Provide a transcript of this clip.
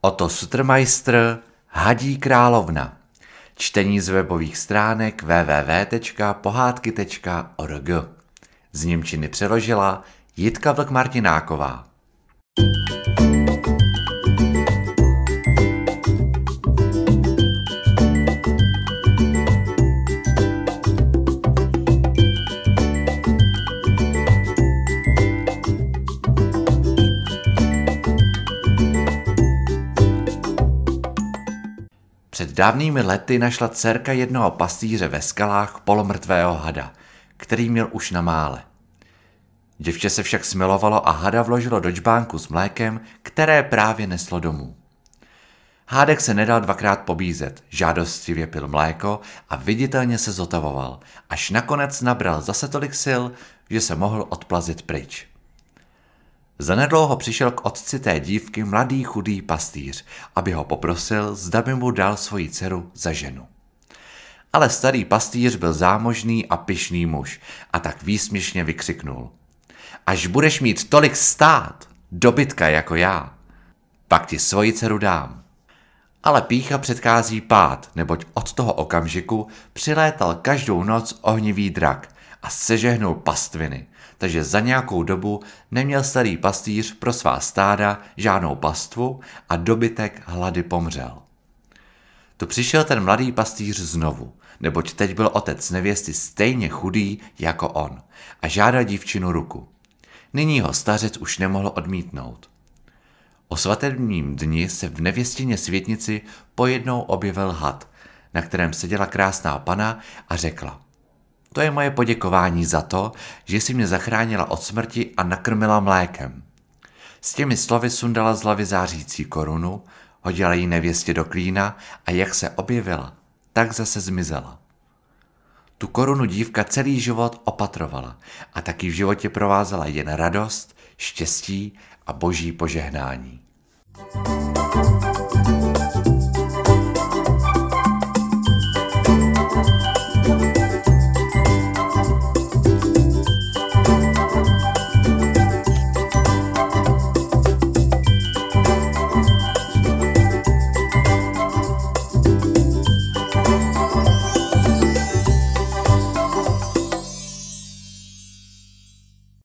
Oto Sutrmeister, Hadí královna. Čtení z webových stránek www.pohádky.org. Z Němčiny přeložila Jitka Vlk Martináková. Před dávnými lety našla dcerka jednoho pastýře ve skalách polomrtvého hada, který měl už na mále. Děvče se však smilovalo a hada vložilo do čbánku s mlékem, které právě neslo domů. Hádek se nedal dvakrát pobízet, žádostivě pil mléko a viditelně se zotavoval, až nakonec nabral zase tolik sil, že se mohl odplazit pryč. Zanedlouho přišel k otci té dívky mladý chudý pastýř, aby ho poprosil, zda by mu dal svoji dceru za ženu. Ale starý pastýř byl zámožný a pyšný muž a tak výsměšně vykřiknul. Až budeš mít tolik stát, dobytka jako já, pak ti svoji dceru dám. Ale pícha předchází pád, neboť od toho okamžiku přilétal každou noc ohnivý drak a sežehnul pastviny, takže za nějakou dobu neměl starý pastýř pro svá stáda žádnou pastvu a dobytek hlady pomřel. Tu přišel ten mladý pastýř znovu, neboť teď byl otec nevěsty stejně chudý jako on a žádal dívčinu ruku. Nyní ho stařec už nemohl odmítnout. O svatebním dni se v nevěstěně světnici pojednou objevil had, na kterém seděla krásná pana a řekla – to je moje poděkování za to, že jsi mě zachránila od smrti a nakrmila mlékem. S těmi slovy sundala z hlavy zářící korunu, hodila ji nevěstě do klína a jak se objevila, tak zase zmizela. Tu korunu dívka celý život opatrovala a taky v životě provázela jen radost, štěstí a boží požehnání.